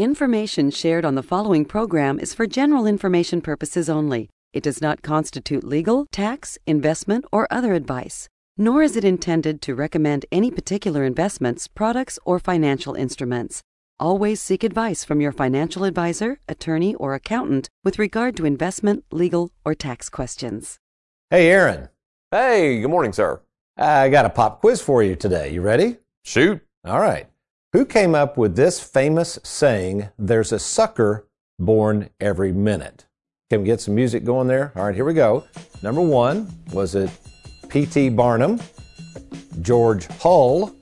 Information shared on the following program is for general information purposes only. It does not constitute legal, tax, investment, or other advice, nor is it intended to recommend any particular investments, products, or financial instruments. Always seek advice from your financial advisor, attorney, or accountant with regard to investment, legal, or tax questions. Hey, Aaron. Hey, good morning, sir. I got a pop quiz for you today. You ready? Shoot. All right. Who came up with this famous saying, there's a sucker born every minute? Can we get some music going there? All right, here we go. Number one, was it P.T. Barnum, George Hull,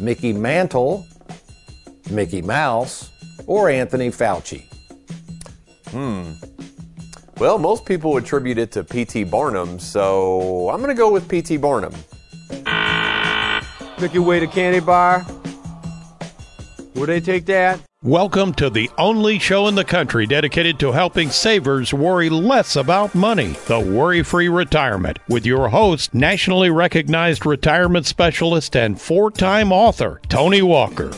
Mickey Mantle, Mickey Mouse, or Anthony Fauci? Hmm. Well, most people attribute it to P.T. Barnum, so I'm going to go with P.T. Barnum. Took your way to candy bar. Would they take that? Welcome to the only show in the country dedicated to helping savers worry less about money. The Worry Free Retirement with your host, nationally recognized retirement specialist and four time author, Tony Walker.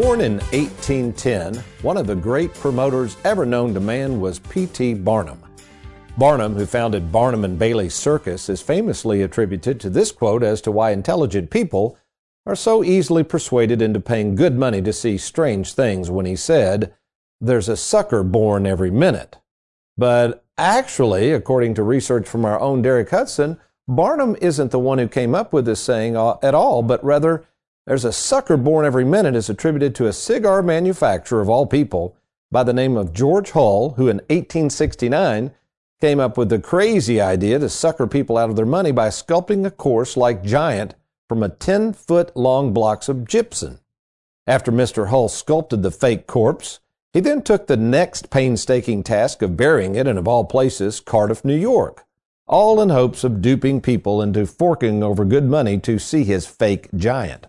Born in 1810, one of the great promoters ever known to man was P.T. Barnum. Barnum, who founded Barnum and Bailey Circus, is famously attributed to this quote as to why intelligent people are so easily persuaded into paying good money to see strange things when he said, There's a sucker born every minute. But actually, according to research from our own Derek Hudson, Barnum isn't the one who came up with this saying at all, but rather there's a sucker born every minute is attributed to a cigar manufacturer of all people by the name of George Hull, who in 1869 came up with the crazy idea to sucker people out of their money by sculpting a corpse like giant from a 10 foot long blocks of gypsum. After Mr. Hull sculpted the fake corpse, he then took the next painstaking task of burying it in, of all places, Cardiff, New York, all in hopes of duping people into forking over good money to see his fake giant.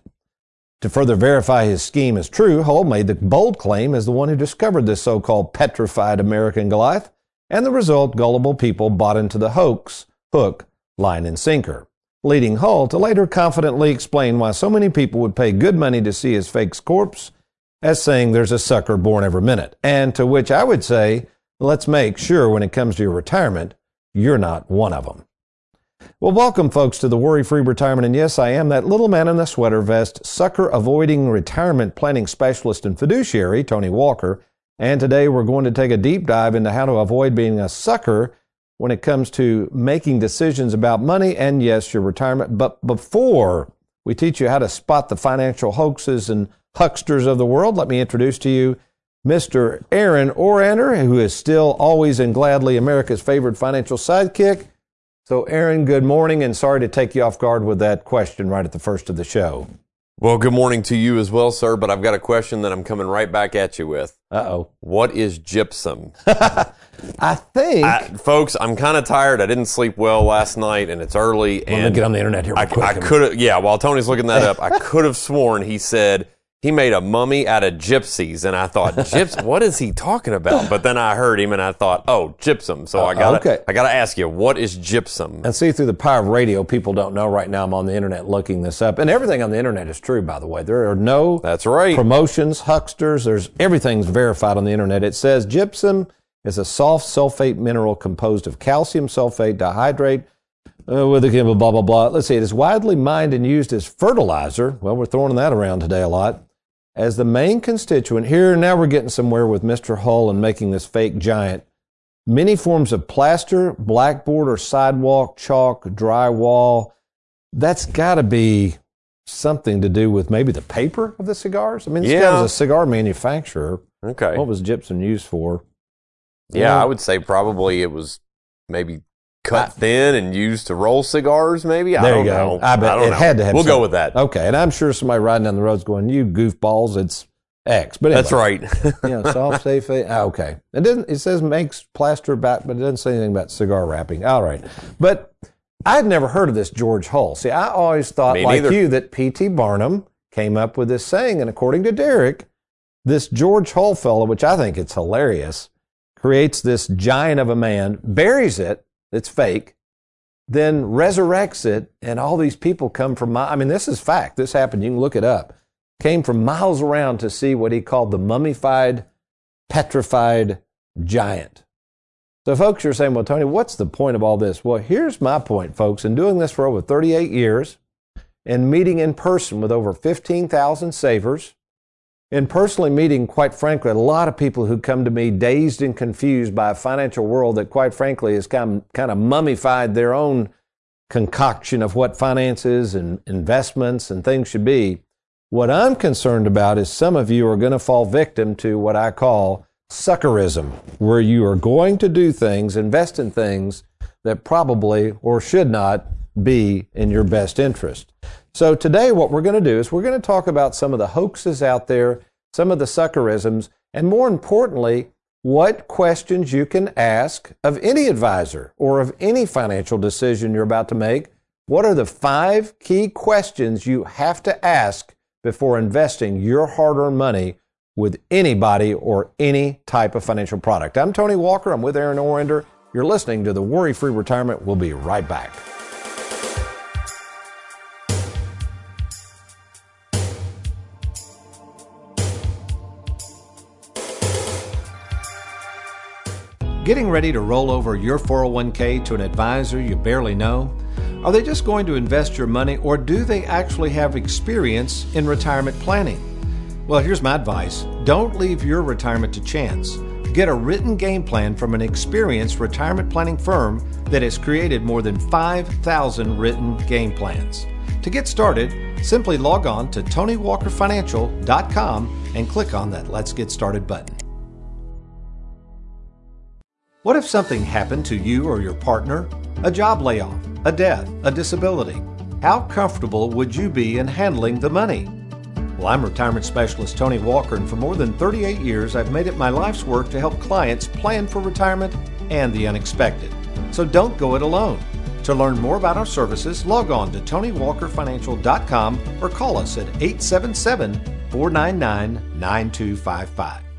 To further verify his scheme as true, Hull made the bold claim as the one who discovered this so called petrified American Goliath, and the result gullible people bought into the hoax, hook, line, and sinker, leading Hull to later confidently explain why so many people would pay good money to see his fake corpse as saying there's a sucker born every minute. And to which I would say, let's make sure when it comes to your retirement, you're not one of them. Well, welcome, folks, to the Worry Free Retirement. And yes, I am that little man in the sweater vest, sucker avoiding retirement planning specialist and fiduciary, Tony Walker. And today we're going to take a deep dive into how to avoid being a sucker when it comes to making decisions about money and, yes, your retirement. But before we teach you how to spot the financial hoaxes and hucksters of the world, let me introduce to you Mr. Aaron Orender, who is still always and gladly America's favorite financial sidekick. So, Aaron, good morning, and sorry to take you off guard with that question right at the first of the show. Well, good morning to you as well, sir, but I've got a question that I'm coming right back at you with. Uh oh. What is gypsum? I think. I, folks, I'm kind of tired. I didn't sleep well last night, and it's early. Let and me get on the internet here. I. I could have, yeah, while Tony's looking that up, I could have sworn he said he made a mummy out of gypsies, and I thought, gyps, what is he talking about? But then I heard him, and I thought, oh, gypsum. So I got okay. I got to ask you, what is gypsum? And see, through the power of radio, people don't know right now. I'm on the internet looking this up, and everything on the internet is true, by the way. There are no That's right. promotions, hucksters. There's everything's verified on the internet. It says gypsum is a soft sulfate mineral composed of calcium sulfate dihydrate. Uh, with a blah blah blah. Let's see. It is widely mined and used as fertilizer. Well, we're throwing that around today a lot as the main constituent. Here, now we're getting somewhere with Mr. Hull and making this fake giant. Many forms of plaster, blackboard or sidewalk, chalk, drywall. That's got to be something to do with maybe the paper of the cigars. I mean, this Yeah. guy was a cigar manufacturer. Okay. What was gypsum used for? yeah, I would say probably it was maybe cut thin and used to roll cigars. Maybe I There don't you go. know. I bet don't it know. had to have. We'll go with that. Okay, and I'm sure somebody riding down the road's going, "You goofballs, it's X." But anyway, That's right. yeah, soft, safe. ah, okay. It doesn't. It says makes plaster back, but it doesn't say anything about cigar wrapping. All right, but I'd never heard of this George Hull. See, I always thought, Me like neither. you, that P.T. Barnum came up with this saying, and according to Derek, this George Hull fellow, which I think it's hilarious, creates this giant of a man, buries it, it's fake, then resurrects it, and all these people come from, I mean, this is fact. This happened. You can look it up. Came from miles around to see what he called the mummified, petrified giant. So, folks, you're saying, well, Tony, what's the point of all this? Well, here's my point, folks. In doing this for over 38 years and meeting in person with over 15,000 savers, and personally meeting, quite frankly, a lot of people who come to me dazed and confused by a financial world that, quite frankly, has kind of, kind of mummified their own concoction of what finances and investments and things should be. What I'm concerned about is some of you are going to fall victim to what I call suckerism, where you are going to do things, invest in things that probably or should not be in your best interest. So today what we're going to do is we're going to talk about some of the hoaxes out there, some of the suckerisms, and more importantly, what questions you can ask of any advisor or of any financial decision you're about to make. What are the five key questions you have to ask before investing your hard earned money with anybody or any type of financial product? I'm Tony Walker. I'm with Aaron Orender. You're listening to the Worry Free Retirement. We'll be right back. Getting ready to roll over your 401k to an advisor you barely know? Are they just going to invest your money or do they actually have experience in retirement planning? Well, here's my advice don't leave your retirement to chance. Get a written game plan from an experienced retirement planning firm that has created more than 5,000 written game plans. To get started, simply log on to TonyWalkerFinancial.com and click on that Let's Get Started button. What if something happened to you or your partner? A job layoff, a death, a disability. How comfortable would you be in handling the money? Well, I'm retirement specialist Tony Walker, and for more than 38 years, I've made it my life's work to help clients plan for retirement and the unexpected. So don't go it alone. To learn more about our services, log on to TonyWalkerFinancial.com or call us at 877 499 9255.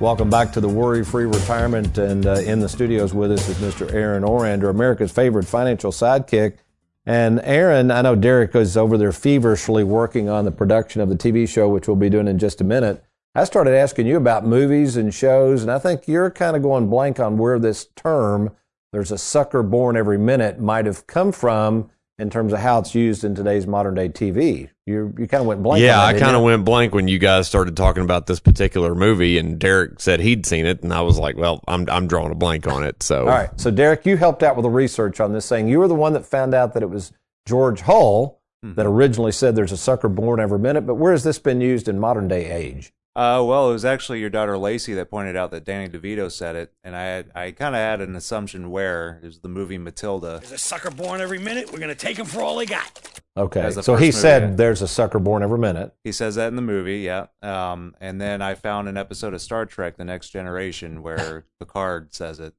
Welcome back to the Worry Free Retirement. And uh, in the studios with us is Mr. Aaron Orender, America's favorite financial sidekick. And Aaron, I know Derek is over there feverishly working on the production of the TV show, which we'll be doing in just a minute. I started asking you about movies and shows, and I think you're kind of going blank on where this term, there's a sucker born every minute, might have come from in terms of how it's used in today's modern day TV. You you kind of went blank. Yeah, that, I kind of went blank when you guys started talking about this particular movie, and Derek said he'd seen it, and I was like, "Well, I'm I'm drawing a blank on it." So, all right. So, Derek, you helped out with the research on this, saying you were the one that found out that it was George Hull mm-hmm. that originally said there's a sucker born every minute. But where has this been used in modern day age? Uh, well, it was actually your daughter Lacey that pointed out that Danny DeVito said it, and I had, I kind of had an assumption where it was the movie Matilda. There's a sucker born every minute. We're gonna take him for all he got. Okay, so he said movie. there's a sucker born every minute. He says that in the movie, yeah. Um, and then I found an episode of Star Trek: The Next Generation where Picard says it.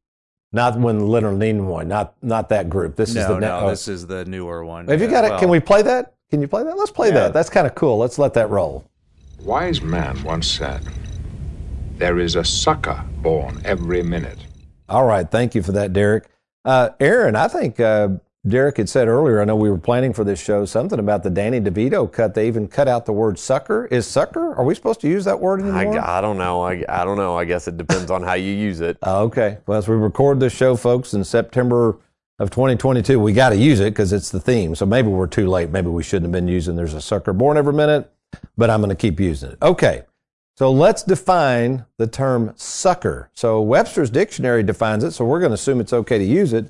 Not when Leonard Nimoy, not not that group. This no, is the ne- no, oh. this is the newer one. Have yeah, you got it? Well, can we play that? Can you play that? Let's play yeah. that. That's kind of cool. Let's let that roll. Wise man once said, "There is a sucker born every minute." All right, thank you for that, Derek. Uh, Aaron, I think uh, Derek had said earlier, I know we were planning for this show, something about the Danny DeVito cut. They even cut out the word sucker. Is sucker? Are we supposed to use that word anymore? I, I don't know. I, I don't know. I guess it depends on how you use it. Uh, okay. Well, as we record this show, folks, in September of 2022, we got to use it because it's the theme. So maybe we're too late. Maybe we shouldn't have been using there's a sucker born every minute, but I'm going to keep using it. Okay. So let's define the term sucker. So Webster's dictionary defines it, so we're going to assume it's okay to use it.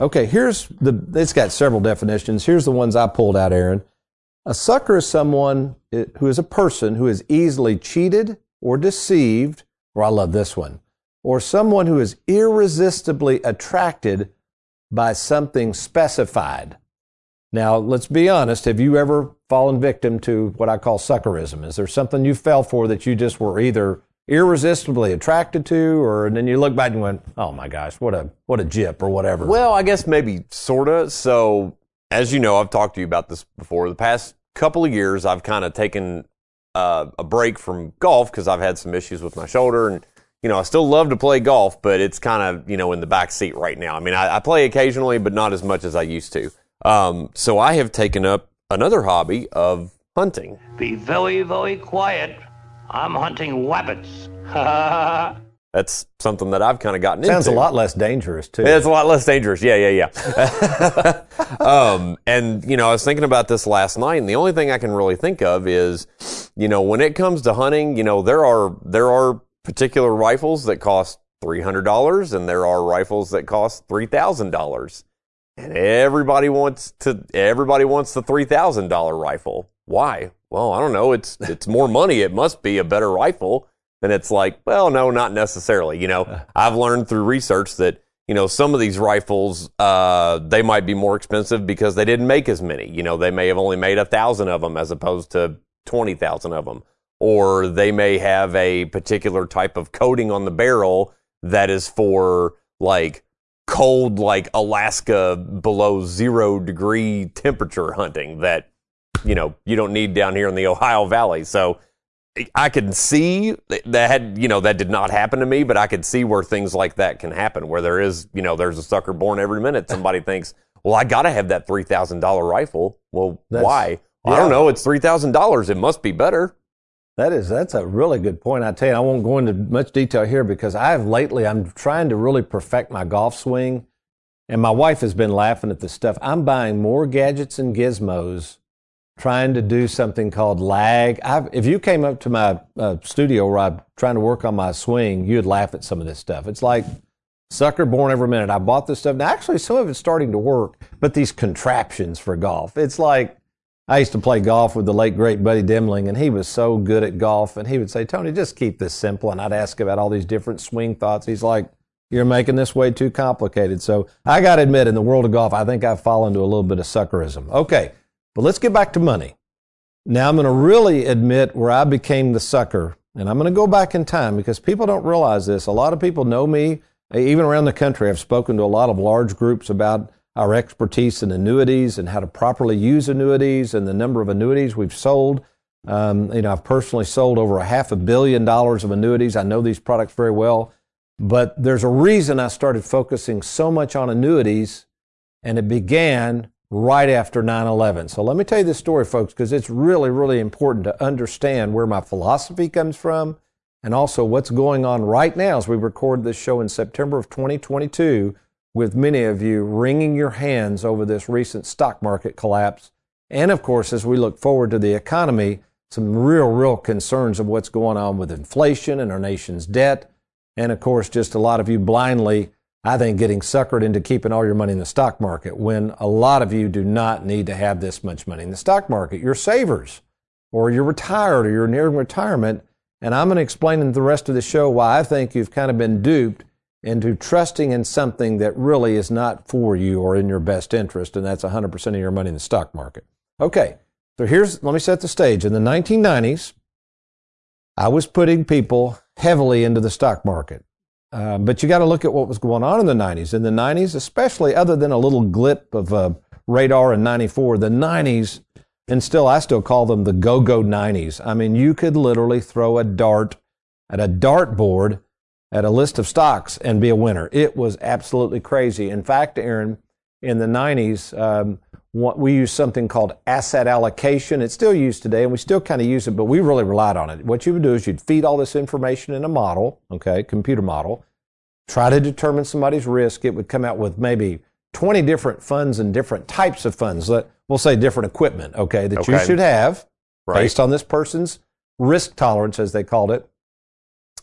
Okay, here's the, it's got several definitions. Here's the ones I pulled out, Aaron. A sucker is someone eh, who is a person who is easily cheated or deceived, or I love this one, or someone who is irresistibly attracted by something specified. Now, let's be honest. Have you ever fallen victim to what I call suckerism? Is there something you fell for that you just were either irresistibly attracted to, or and then you look back and went, "Oh my gosh, what a what a jip or whatever." Well, I guess maybe sorta. So as you know, I've talked to you about this before. The past couple of years, I've kind of taken uh, a break from golf because I've had some issues with my shoulder, and you know, I still love to play golf, but it's kind of you know in the back seat right now. I mean, I, I play occasionally, but not as much as I used to. Um, so I have taken up another hobby of hunting. Be very, very quiet. I'm hunting rabbits. That's something that I've kind of gotten Sounds into. Sounds a lot less dangerous too. It's a lot less dangerous. Yeah, yeah, yeah. um, and you know, I was thinking about this last night, and the only thing I can really think of is, you know, when it comes to hunting, you know, there are there are particular rifles that cost three hundred dollars, and there are rifles that cost three thousand dollars, and everybody wants to everybody wants the three thousand dollar rifle. Why? Well, I don't know. It's it's more money. It must be a better rifle. And it's like, well, no, not necessarily. You know, I've learned through research that, you know, some of these rifles, uh, they might be more expensive because they didn't make as many. You know, they may have only made a thousand of them as opposed to 20,000 of them. Or they may have a particular type of coating on the barrel that is for like cold, like Alaska below zero degree temperature hunting that, you know, you don't need down here in the Ohio Valley. So, I can see that had you know that did not happen to me, but I could see where things like that can happen. Where there is you know there's a sucker born every minute. Somebody thinks, well, I got to have that three thousand dollar rifle. Well, That's- why? I don't know. It's three thousand dollars. It must be better. That is that's a really good point. I tell you, I won't go into much detail here because I've lately I'm trying to really perfect my golf swing, and my wife has been laughing at this stuff. I'm buying more gadgets and gizmos, trying to do something called lag. I've, if you came up to my uh, studio where I'm trying to work on my swing, you'd laugh at some of this stuff. It's like sucker born every minute. I bought this stuff. Now, actually, some of it's starting to work, but these contraptions for golf, it's like I used to play golf with the late great Buddy Demling, and he was so good at golf. And he would say, "Tony, just keep this simple." And I'd ask about all these different swing thoughts. He's like, "You're making this way too complicated." So I got to admit, in the world of golf, I think I've fallen into a little bit of suckerism. Okay, but let's get back to money. Now I'm going to really admit where I became the sucker, and I'm going to go back in time because people don't realize this. A lot of people know me, even around the country. I've spoken to a lot of large groups about our expertise in annuities and how to properly use annuities and the number of annuities we've sold. Um, you know, I've personally sold over a half a billion dollars of annuities. I know these products very well, but there's a reason I started focusing so much on annuities, and it began right after 9 11. So let me tell you this story, folks, because it's really, really important to understand where my philosophy comes from and also what's going on right now as we record this show in September of 2022 with many of you wringing your hands over this recent stock market collapse. And of course, as we look forward to the economy, some real, real concerns of what's going on with inflation and our nation's debt. And of course, just a lot of you blindly, I think, getting suckered into keeping all your money in the stock market when a lot of you do not need to have this much money in the stock market. You're savers, or you're retired, or you're nearing retirement. And I'm going to explain in the rest of the show why I think you've kind of been duped into trusting in something that really is not for you or in your best interest, and that's 100% of your money in the stock market. Okay, so here's, let me set the stage. In the 1990s, I was putting people heavily into the stock market. Uh, but you got to look at what was going on in the 90s. In the 90s, especially other than a little glip of uh, radar in 94, the 90s, and still, I still call them the go go 90s. I mean, you could literally throw a dart at a dartboard at a list of stocks and be a winner. It was absolutely crazy. In fact, Aaron, in the 90s, um, what, we used something called asset allocation. It's still used today, and we still kind of use it, but we really relied on it. What you would do is you'd feed all this information in a model, okay, computer model, try to determine somebody's risk. It would come out with maybe 20 different funds and different types of funds. Let, we'll say different equipment, okay, that you should have Right. based on this person's risk tolerance, as they called it.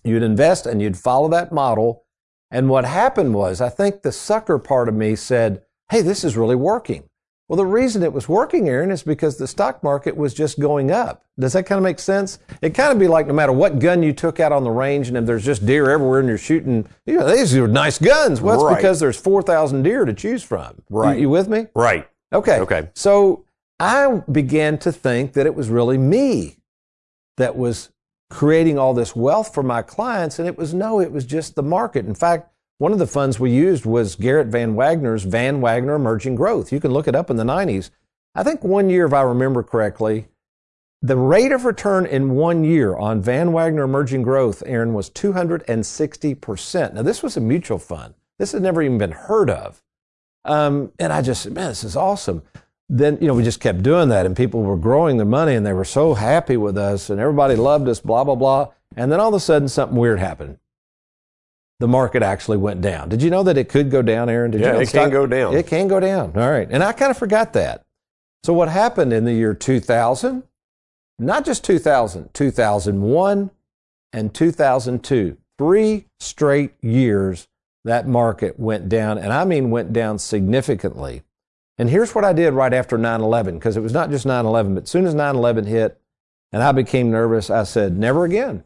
You'd invest and you'd follow that model. And what happened was, I think the sucker part of me said, hey, this is really working. Well, the reason it was working, Aaron, is because the stock market was just going up. Does that kind of make sense? It kind of be like no matter what gun you took out on the range, and if there's just deer everywhere and you're shooting, you know, these are nice guns. Well, it's Right. because there's 4,000 deer to choose from. Right. You, you with me? Right. Okay. Okay. So I began to think that it was really me that was creating all this wealth for my clients. And it was no, it was just the market. In fact, one of the funds we used was Garrett Van Wagoner's Van Wagoner Emerging Growth. You can look it up in the 90s. I think one year, if I remember correctly, the rate of return in one year on Van Wagoner Emerging Growth, Aaron, was 260%. Now, this was a mutual fund. This had never even been heard of. Um, and I just, man, this is awesome then you know we just kept doing that and people were growing their money and they were so happy with us and everybody loved us blah blah blah. And then all of a sudden something weird happened. The market actually went down. Did you know that it could go down aaron? Did yeah, you know it stock? can go down. It can go down. All right. And i kind of forgot that. So what happened in the year 2000 not just 2000 2001 and 2002 three straight years that market went down. And i mean went down significantly. And here's what I did right after 9 11, because it was not just 9 11, but as soon as 9 11 hit and I became nervous, I said, never again.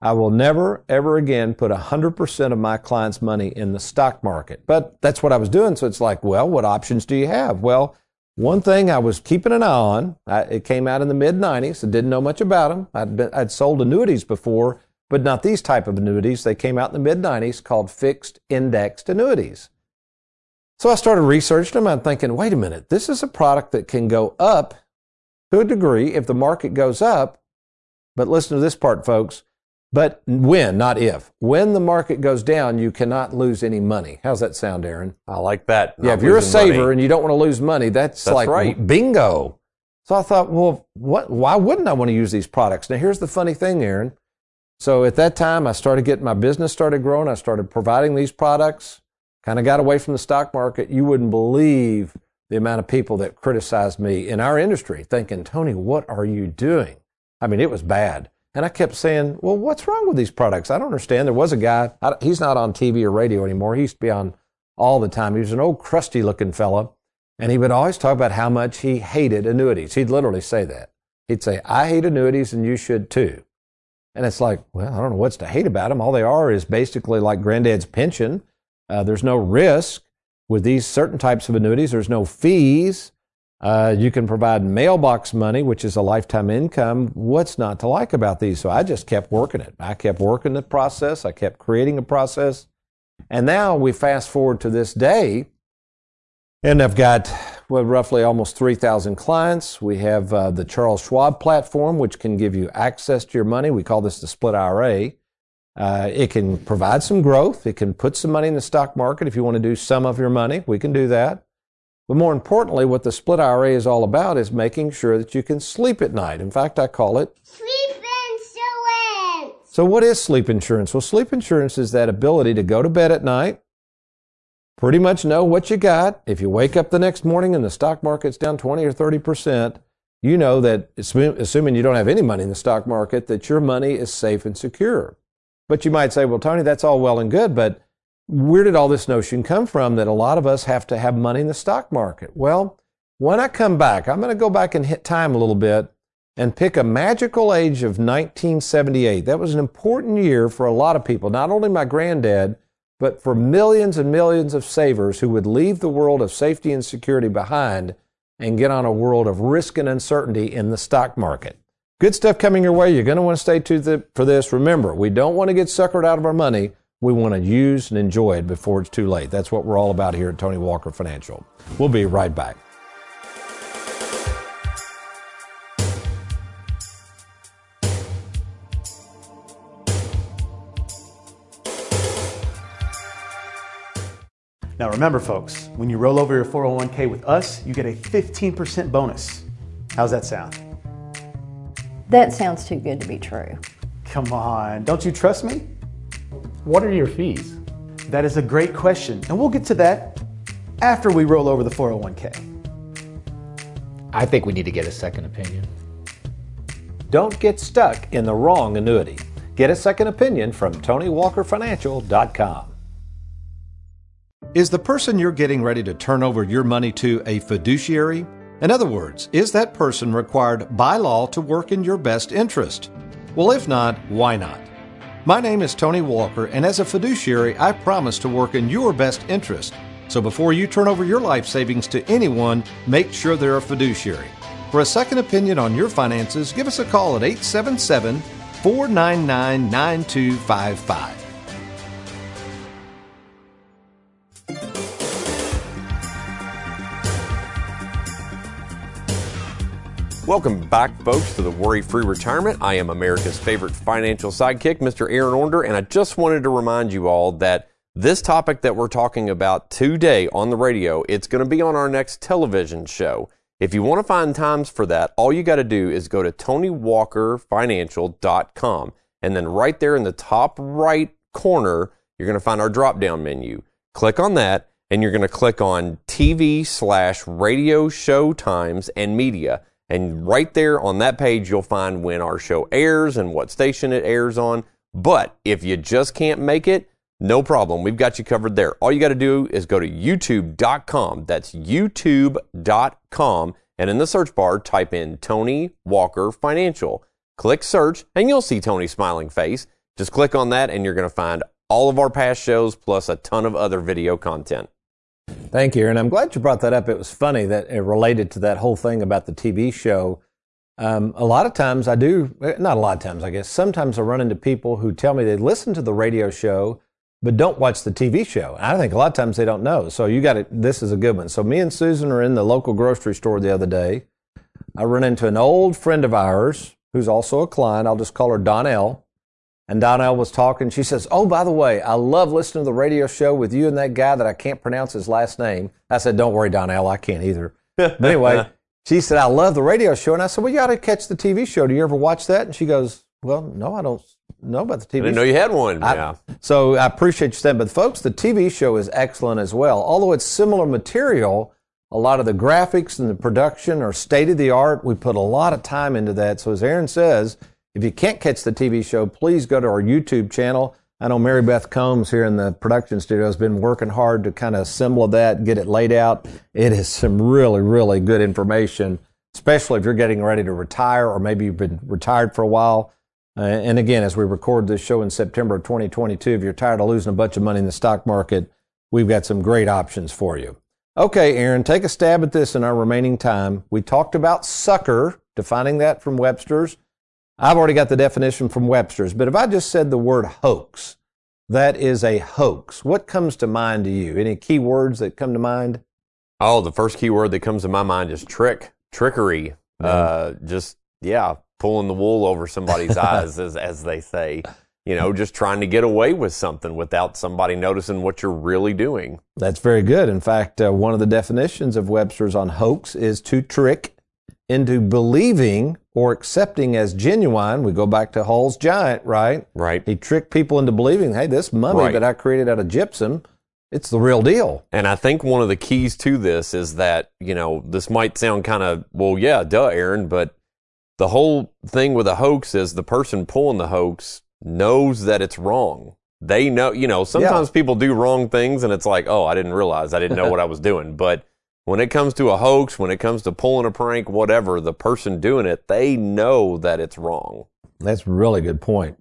I will never, ever again put 100% of my clients' money in the stock market. But that's what I was doing. So it's like, well, what options do you have? Well, one thing I was keeping an eye on, I, it came out in the mid 90s. I didn't know much about them. I'd, been, I'd sold annuities before, but not these type of annuities. They came out in the mid 90s called fixed indexed annuities. So I started researching them. I'm thinking, wait a minute, this is a product that can go up to a degree if the market goes up. But listen to this part, folks. But when, not if, when the market goes down, you cannot lose any money. How's that sound, Aaron? I like that. yeah, if you're a saver money. and you don't want to lose money, that's, that's like right. bingo. So I thought, well, what, why wouldn't I want to use these products? Now, here's the funny thing, Aaron. So at that time, I started getting my business started growing. I started providing these products kind of got away from the stock market, you wouldn't believe the amount of people that criticized me in our industry thinking, Tony, what are you doing? I mean, it was bad. And I kept saying, well, what's wrong with these products? I don't understand. There was a guy, I, he's not on TV or radio anymore. He used to be on all the time. He was an old crusty looking fellow. And he would always talk about how much he hated annuities. He'd literally say that. He'd say, I hate annuities and you should too. And it's like, well, I don't know what's to hate about them. All they are is basically like granddad's pension uh, there's no risk with these certain types of annuities. There's no fees. Uh, you can provide mailbox money, which is a lifetime income. What's not to like about these? So I just kept working it. I kept working the process. I kept creating a process. And now we fast forward to this day, and I've got well, roughly almost 3,000 clients. We have uh, the Charles Schwab platform, which can give you access to your money. We call this the split IRA. Uh, it can provide some growth. It can put some money in the stock market if you want to do some of your money. We can do that. But more importantly, what the split IRA is all about is making sure that you can sleep at night. In fact, I call it sleep insurance. So, what is sleep insurance? Well, sleep insurance is that ability to go to bed at night, pretty much know what you got. If you wake up the next morning and the stock market's down 20 or 30 percent, you know that, assuming you don't have any money in the stock market, that your money is safe and secure. But you might say, well, Tony, that's all well and good, but where did all this notion come from that a lot of us have to have money in the stock market? Well, when I come back, I'm going to go back and hit time a little bit and pick a magical age of 1978. That was an important year for a lot of people, not only my granddad, but for millions and millions of savers who would leave the world of safety and security behind and get on a world of risk and uncertainty in the stock market. Good stuff coming your way. You're going to want to stay tuned for this. Remember, we don't want to get suckered out of our money. We want to use and enjoy it before it's too late. That's what we're all about here at Tony Walker Financial. We'll be right back. Now remember folks, when you roll over your 401k with us, you get a 15% bonus. How's that sound? That sounds too good to be true. Come on, don't you trust me? What are your fees? That is a great question, and we'll get to that after we roll over the 401k. I think we need to get a second opinion. Don't get stuck in the wrong annuity. Get a second opinion from TonyWalkerFinancial.com. Is the person you're getting ready to turn over your money to a fiduciary? In other words, is that person required by law to work in your best interest? Well, if not, why not? My name is Tony Walker, and as a fiduciary, I promise to work in your best interest. So before you turn over your life savings to anyone, make sure they're a fiduciary. For a second opinion on your finances, give us a call at 877 499 9255. Welcome back, folks, to the Worry Free Retirement. I am America's favorite financial sidekick, Mr. Aaron Orender, and I just wanted to remind you all that this topic that we're talking about today on the radio, it's going to be on our next television show. If you want to find times for that, all you got to do is go to TonyWalkerFinancial.com. And then right there in the top right corner, you're going to find our drop down menu. Click on that, and you're going to click on TV slash radio show times and media. And right there on that page, you'll find when our show airs and what station it airs on. But if you just can't make it, no problem. We've got you covered there. All you got to do is go to youtube.com. That's youtube.com. And in the search bar, type in Tony Walker Financial. Click search, and you'll see Tony's smiling face. Just click on that, and you're going to find all of our past shows plus a ton of other video content. Thank you, and I'm glad you brought that up. It was funny that it related to that whole thing about the TV show. Um, a lot of times I do, not a lot of times, I guess. Sometimes I run into people who tell me they listen to the radio show, but don't watch the TV show. I think a lot of times they don't know. So you got it. This is a good one. So me and Susan are in the local grocery store the other day. I run into an old friend of ours who's also a client. I'll just call her Donnell. And Donnell was talking. She says, Oh, by the way, I love listening to the radio show with you and that guy that I can't pronounce his last name. I said, Don't worry, Donnell, I can't either. But anyway, she said, I love the radio show. And I said, Well, you ought to catch the TV show. Do you ever watch that? And she goes, Well, no, I don't know about the TV I didn't show. know you had one. I- yeah. So I appreciate you saying, but folks, the TV show is excellent as well. Although it's similar material, a lot of the graphics and the production are state of the art. We put a lot of time into that. So as Aaron says, if you can't catch the TV show, please go to our YouTube channel. I know Mary Beth Combs here in the production studio has been working hard to kind of assemble that, get it laid out. It is some really, really good information, especially if you're getting ready to retire or maybe you've been retired for a while. Uh, and again, as we record this show in September of 2022, if you're tired of losing a bunch of money in the stock market, we've got some great options for you. Okay, Aaron, take a stab at this in our remaining time. We talked about sucker, defining that from Webster's. I've already got the definition from Webster's, but if I just said the word hoax, that is a hoax. What comes to mind to you? Any key words that come to mind? Oh, the first key word that comes to my mind is trick, trickery. Uh, just yeah, pulling the wool over somebody's eyes, as as they say. You know, just trying to get away with something without somebody noticing what you're really doing. That's very good. In fact, uh, one of the definitions of Webster's on hoax is to trick into believing or accepting as genuine. We go back to Hull's giant, right? Right. He tricked people into believing, hey, this mummy Right. that I created out of gypsum, it's the real deal. And I think one of the keys to this is that, you know, this might sound kind of, well, yeah, duh, Aaron, but the whole thing with a hoax is the person pulling the hoax knows that it's wrong. They know, you know, sometimes people do wrong things and it's like, oh, I didn't realize, I didn't know what I was doing. But when it comes to a hoax, when it comes to pulling a prank, whatever, the person doing it, they know that it's wrong. That's a really good point.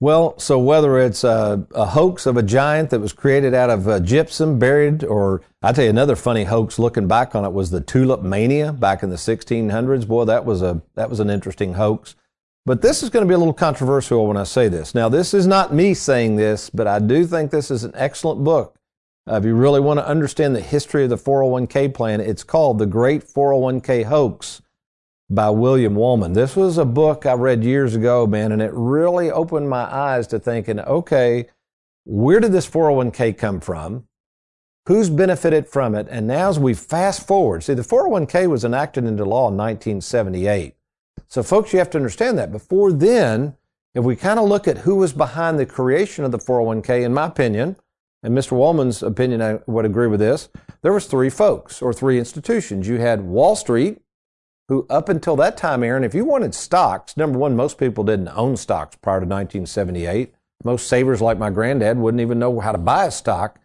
Well, so whether it's a, a hoax of a giant that was created out of uh, gypsum buried, or I tell you another funny hoax looking back on it was the tulip mania back in the 1600s. Boy, that was a that was an interesting hoax. But this is going to be a little controversial when I say this. Now, this is not me saying this, but I do think this is an excellent book. Uh, if you really want to understand the history of the 401k plan, it's called The Great 401k Hoax by William Wolman. This was a book I read years ago, man, and it really opened my eyes to thinking, okay, where did this 401k come from? Who's benefited from it? And now as we fast forward, see, the 401k was enacted into law in 1978. So, folks, you have to understand that. Before then, if we kind of look at who was behind the creation of the 401k, in my opinion, and Mr. Wolman's opinion, I would agree with this, there was three folks or three institutions. You had Wall Street, who up until that time, Aaron, if you wanted stocks, number one, most people didn't own stocks prior to 1978. Most savers like my granddad wouldn't even know how to buy a stock.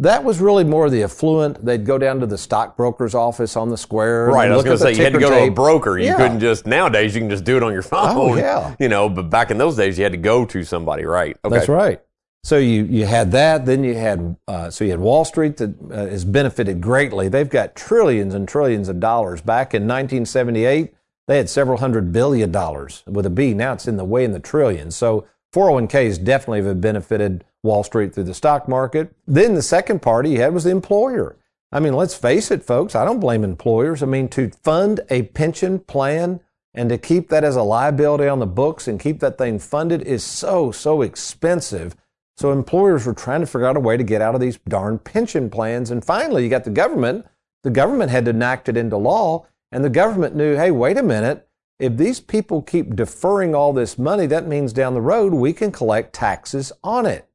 That was really more the affluent. They'd go down to the stockbroker's office on the square. Right. I was going to say you had to go to a broker. You Yeah. couldn't just nowadays. You can just do it on your oh, phone. Oh, yeah. You know, but back in those days, you had to go to somebody. Right. Okay. That's right. So you, you had that, then you had uh, so you had Wall Street that uh, has benefited greatly. They've got trillions and trillions of dollars. Back in 1978, they had several hundred billion dollars with a B. Now it's in the way in the trillions. So 401ks definitely have benefited Wall Street through the stock market. Then the second party you had was the employer. I mean, let's face it, folks, I don't blame employers. I mean, to fund a pension plan and to keep that as a liability on the books and keep that thing funded is so, so expensive. So employers were trying to figure out a way to get out of these darn pension plans. And finally, you got the government. The government had to enact it into law. And the government knew, hey, wait a minute. If these people keep deferring all this money, that means down the road we can collect taxes on it.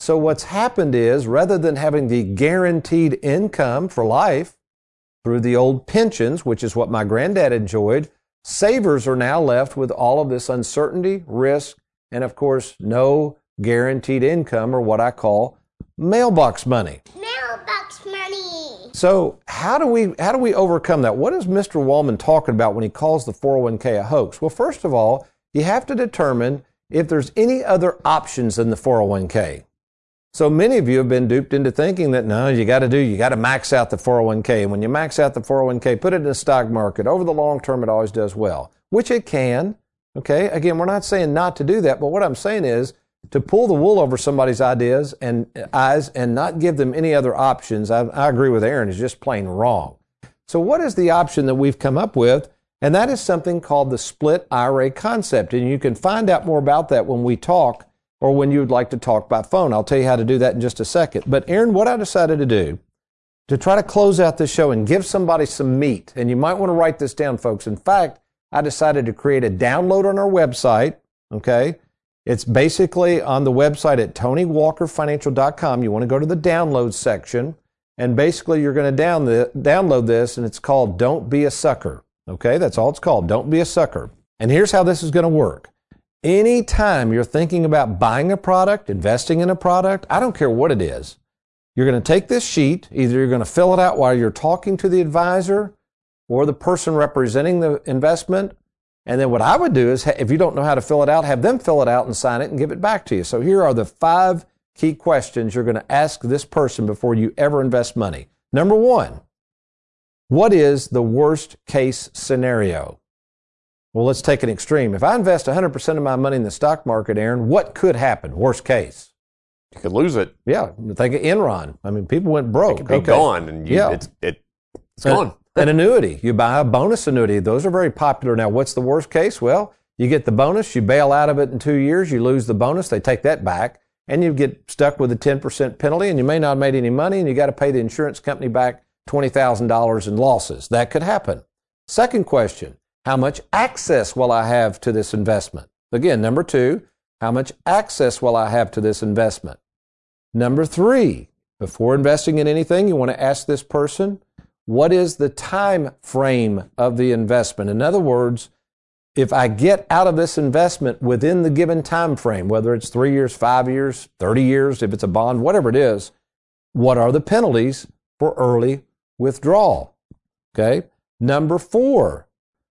So what's happened is rather than having the guaranteed income for life through the old pensions, which is what my granddad enjoyed, savers are now left with all of this uncertainty, risk, and of course, no guaranteed income or what I call mailbox money. Mailbox money. So how do we how do we overcome that? What is Mr. Wolman talking about when he calls the 401k a hoax? Well, first of all, you have to determine if there's any other options than the 401k. So many of you have been duped into thinking that no, you got to do, you got to max out the 401k. And when you max out the 401k, put it in the stock market. Over the long term, it always does well, which it can. Okay. Again, we're not saying not to do that, but what I'm saying is to pull the wool over somebody's ideas and eyes and not give them any other options. I, I agree with Aaron is just plain wrong. So what is the option that we've come up with? And that is something called the split IRA concept. And you can find out more about that when we talk or when you would like to talk by phone. I'll tell you how to do that in just a second. But Aaron, what I decided to do to try to close out this show and give somebody some meat, and you might want to write this down, folks. In fact, I decided to create a download on our website. Okay. It's basically on the website at TonyWalkerFinancial.com. You want to go to the download section, and basically you're going to down the, download this, and it's called Don't Be a Sucker. Okay, that's all it's called. Don't be a sucker. And here's how this is going to work. Anytime you're thinking about buying a product, investing in a product, I don't care what it is, you're going to take this sheet, either you're going to fill it out while you're talking to the advisor or the person representing the investment. And then what I would do is, if you don't know how to fill it out, have them fill it out and sign it and give it back to you. So here are the five key questions you're going to ask this person before you ever invest money. Number one, what is the worst case scenario? Well, let's take an extreme. If I invest 100% of my money in the stock market, Aaron, what could happen? Worst case. You could lose it. Yeah. Think of Enron. I mean, people went broke. It could be okay. gone and you, yeah. it's, it, it's gone. An annuity. You buy a bonus annuity. Those are very popular now. What's the worst case? Well, you get the bonus, you bail out of it in two years, you lose the bonus, they take that back, and you get stuck with a 10% penalty, and you may not have made any money, and you got to pay the insurance company back $20,000 in losses. That could happen. Second question how much access will I have to this investment? Again, number two, how much access will I have to this investment? Number three, before investing in anything, you want to ask this person, what is the time frame of the investment? In other words, if I get out of this investment within the given time frame, whether it's three years, five years, 30 years, if it's a bond, whatever it is, what are the penalties for early withdrawal? Okay. Number four,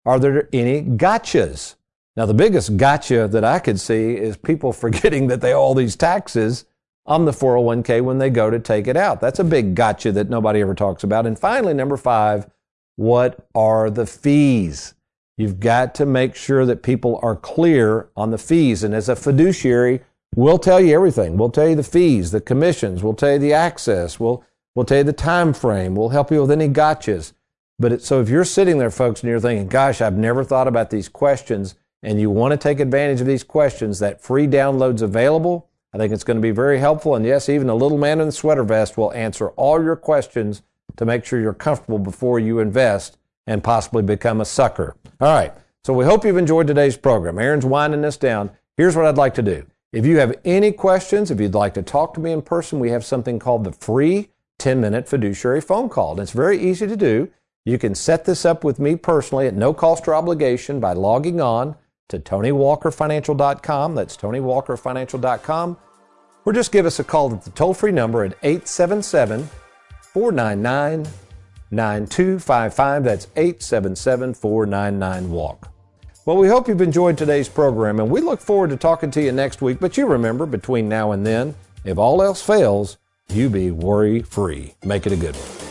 are there any gotchas? Now, the biggest gotcha that I could see is people forgetting that they owe all these taxes on the 401k when they go to take it out. That's a big gotcha that nobody ever talks about. And finally, number five, what are the fees? You've got to make sure that people are clear on the fees. And as a fiduciary, we'll tell you everything. We'll tell you the fees, the commissions, we'll tell you the access, we'll, we'll tell you the time frame, we'll help you with any gotchas. But it, so if you're sitting there, folks, and you're thinking, gosh, I've never thought about these questions, and you want to take advantage of these questions, that free download's available. I think it's going to be very helpful. And yes, even a little man in a sweater vest will answer all your questions to make sure you're comfortable before you invest and possibly become a sucker. All right. So we hope you've enjoyed today's program. Aaron's winding this down. Here's what I'd like to do. If you have any questions, if you'd like to talk to me in person, we have something called the free 10 minute fiduciary phone call. And it's very easy to do. You can set this up with me personally at no cost or obligation by logging on to TonyWalkerFinancial.com. That's TonyWalkerFinancial.com. Or just give us a call at the toll free number at 877 499 9255. That's 877 499 WALK. Well, we hope you've enjoyed today's program and we look forward to talking to you next week. But you remember, between now and then, if all else fails, you be worry free. Make it a good one.